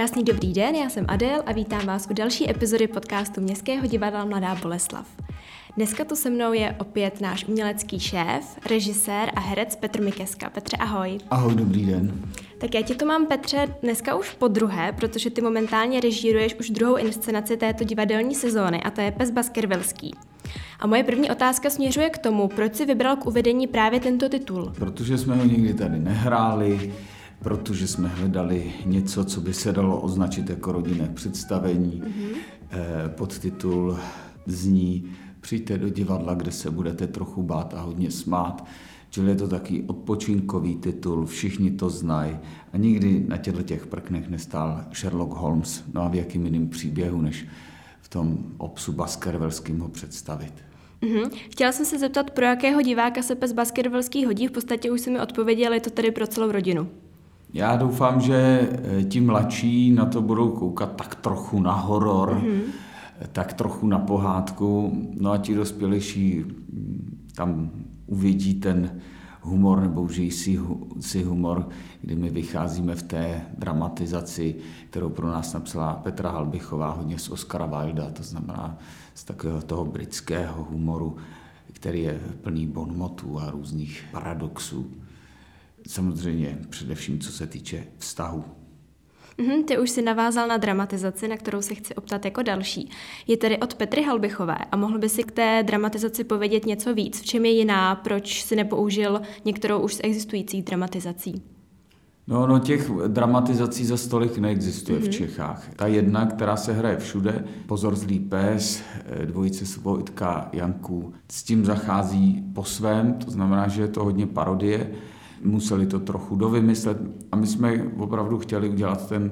Krásný dobrý den, já jsem Adel a vítám vás u další epizody podcastu Městského divadla Mladá Boleslav. Dneska tu se mnou je opět náš umělecký šéf, režisér a herec Petr Mikeska. Petře, ahoj. Ahoj, dobrý den. Tak já ti to mám, Petře, dneska už po druhé, protože ty momentálně režíruješ už druhou inscenaci této divadelní sezóny a to je Pes Baskervilský. A moje první otázka směřuje k tomu, proč si vybral k uvedení právě tento titul. Protože jsme ho nikdy tady nehráli, protože jsme hledali něco, co by se dalo označit jako rodinné představení. Mm-hmm. Podtitul zní Přijďte do divadla, kde se budete trochu bát a hodně smát. Čili je to taky odpočinkový titul, všichni to znají a nikdy na těchto těch prknech nestál Sherlock Holmes. No a v jakým jiným příběhu, než v tom obsu Baskervillským ho představit. Mm-hmm. Chtěla jsem se zeptat, pro jakého diváka se pes Baskervillský hodí, v podstatě už si mi odpověděl, je to tedy pro celou rodinu. Já doufám, že eh, ti mladší na to budou koukat tak trochu na horor, mm-hmm. tak trochu na pohádku, no a ti dospělejší mm, tam uvidí ten humor nebo užijí si, si humor, kdy my vycházíme v té dramatizaci, kterou pro nás napsala Petra Halbichová hodně z Oscara Wilda, to znamená z takového toho britského humoru, který je plný bonmotů a různých paradoxů. Samozřejmě především co se týče vztahu. Mm, ty už si navázal na dramatizaci, na kterou se chci optat jako další. Je tedy od Petry Halbichové a mohl by si k té dramatizaci povědět něco víc? V čem je jiná? Proč si nepoužil některou už z existujících dramatizací? No, no těch dramatizací za stolik neexistuje mm-hmm. v mhm. Čechách. Ta jedna, která se hraje všude, Pozor zlý pes, eh, dvojice Svojitka Janků, s tím zachází po svém, to znamená, že je to hodně parodie, museli to trochu dovymyslet a my jsme opravdu chtěli udělat ten,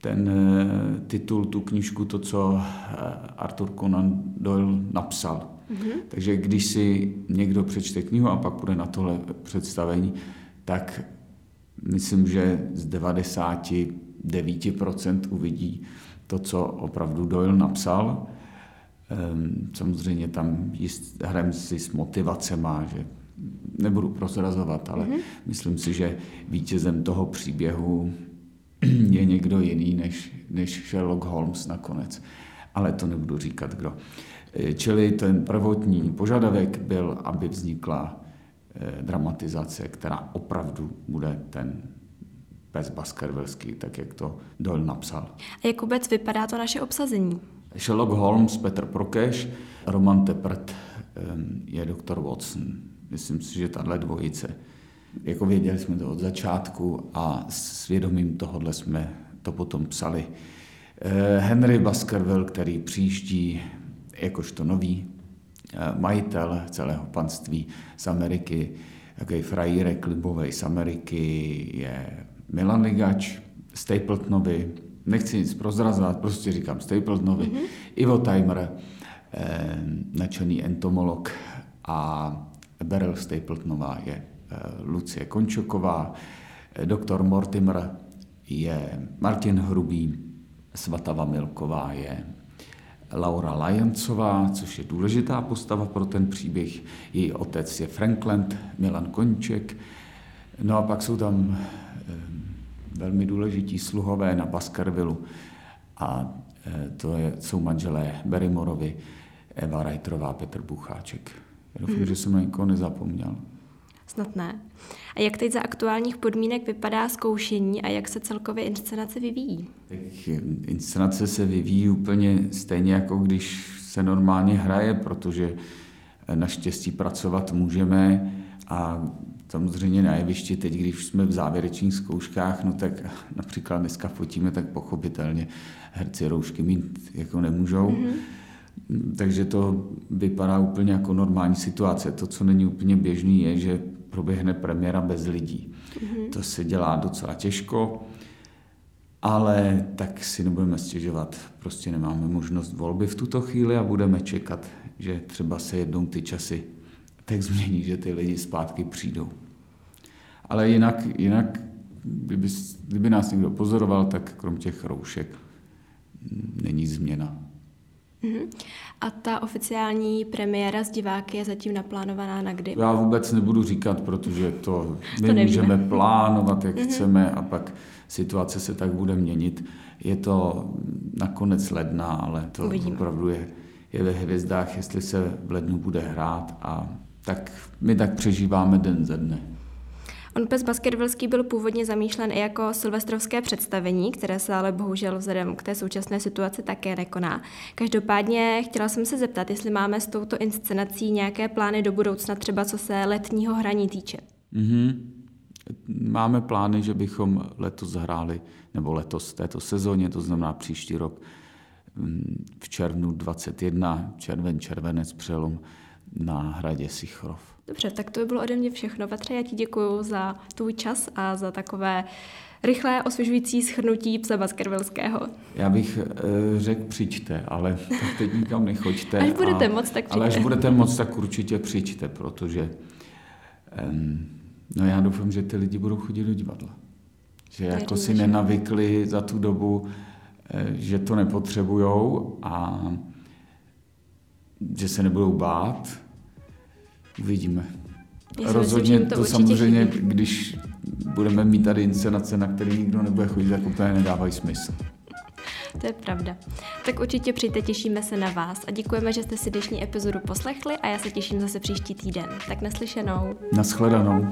ten eh, titul, tu knížku, to, co eh, Arthur Conan Doyle napsal. Mm-hmm. Takže když si někdo přečte knihu a pak půjde na tohle představení, tak myslím, že z 99% uvidí to, co opravdu Doyle napsal. Ehm, samozřejmě tam hrajeme si s motivacema, že nebudu prozrazovat, ale mm-hmm. myslím si, že vítězem toho příběhu je někdo jiný než, než Sherlock Holmes nakonec. Ale to nebudu říkat kdo. Eh, čili ten prvotní požadavek byl, aby vznikla eh, dramatizace, která opravdu bude ten pes Baskervilský, tak jak to Doyle napsal. A jak vůbec vypadá to naše obsazení? Sherlock Holmes, Petr Prokeš, Roman Tepert eh, je doktor Watson. Myslím si, že tahle dvojice, jako věděli jsme to od začátku a s vědomím tohohle jsme to potom psali. Eh, Henry Baskerville, který přijíždí jakožto nový eh, majitel celého panství z Ameriky, takový frajírek libovej z Ameriky, je Milan Ligač, Stapletonovi, nechci nic prozrazovat, prostě říkám Stapletonovi, mm-hmm. Ivo Timer, eh, načený entomolog a Beryl Stapletonová je eh, Lucie Končoková, eh, doktor Mortimer je Martin Hrubý, Svatava Milková je Laura Lajancová, což je důležitá postava pro ten příběh. Její otec je Frankland, Milan Konček. No a pak jsou tam eh, velmi důležití sluhové na Baskervillu a to je, jsou manželé Berrymorovi, Eva Reiterová, Petr Bucháček. Doufám, hmm. že jsem na někoho nezapomněl. Snad ne. A jak teď za aktuálních podmínek vypadá zkoušení a jak se celkově inscenace vyvíjí? Tak inscenace se vyvíjí úplně stejně, jako když se normálně hraje, protože naštěstí pracovat můžeme a samozřejmě na jevišti teď, když jsme v závěrečných zkouškách, no tak například dneska fotíme, tak pochopitelně herci roušky mít jako nemůžou. Mm-hmm takže to vypadá úplně jako normální situace. To, co není úplně běžný, je, že proběhne premiéra bez lidí. Mm-hmm. To se dělá docela těžko, ale tak si nebudeme stěžovat. Prostě nemáme možnost volby v tuto chvíli a budeme čekat, že třeba se jednou ty časy tak změní, že ty lidi zpátky přijdou. Ale jinak, jinak kdyby, kdyby nás někdo pozoroval, tak krom těch roušek není změna. Uh-huh. A ta oficiální premiéra s diváky je zatím naplánovaná na kdy? Já vůbec nebudu říkat, protože to my to můžeme plánovat, jak uh-huh. chceme a pak situace se tak bude měnit. Je to na konec ledna, ale to Uvidíme. opravdu je, je ve hvězdách, jestli se v lednu bude hrát a tak my tak přežíváme den ze dne. On pes basketbalský byl původně zamýšlen i jako silvestrovské představení, které se ale bohužel vzhledem k té současné situaci také nekoná. Každopádně chtěla jsem se zeptat, jestli máme s touto inscenací nějaké plány do budoucna, třeba co se letního hraní týče. Mm-hmm. Máme plány, že bychom letos hráli, nebo letos této sezóně, to znamená příští rok, mm, v červnu 21, červen, červenec, přelom na hradě Sichrov. Dobře, tak to by bylo ode mě všechno. Petře, já ti děkuji za tvůj čas a za takové rychlé osvěžující schrnutí psa baskervilského. Já bych e, řekl přijďte, ale tak teď nikam nechoďte. Až budete a, moc, tak přijďte. Ale až budete moc, tak určitě přijďte, protože um, no já doufám, že ty lidi budou chodit do divadla. Že to jako si nenavykli za tu dobu, e, že to nepotřebujou a že se nebudou bát, Uvidíme. Já Rozhodně myslím, to, to samozřejmě, chybí. když budeme mít tady inscenace, na které nikdo nebude chodit, tak úplně nedávají smysl. To je pravda. Tak určitě přijďte, těšíme se na vás a děkujeme, že jste si dnešní epizodu poslechli a já se těším zase příští týden. Tak naslyšenou. Naschledanou.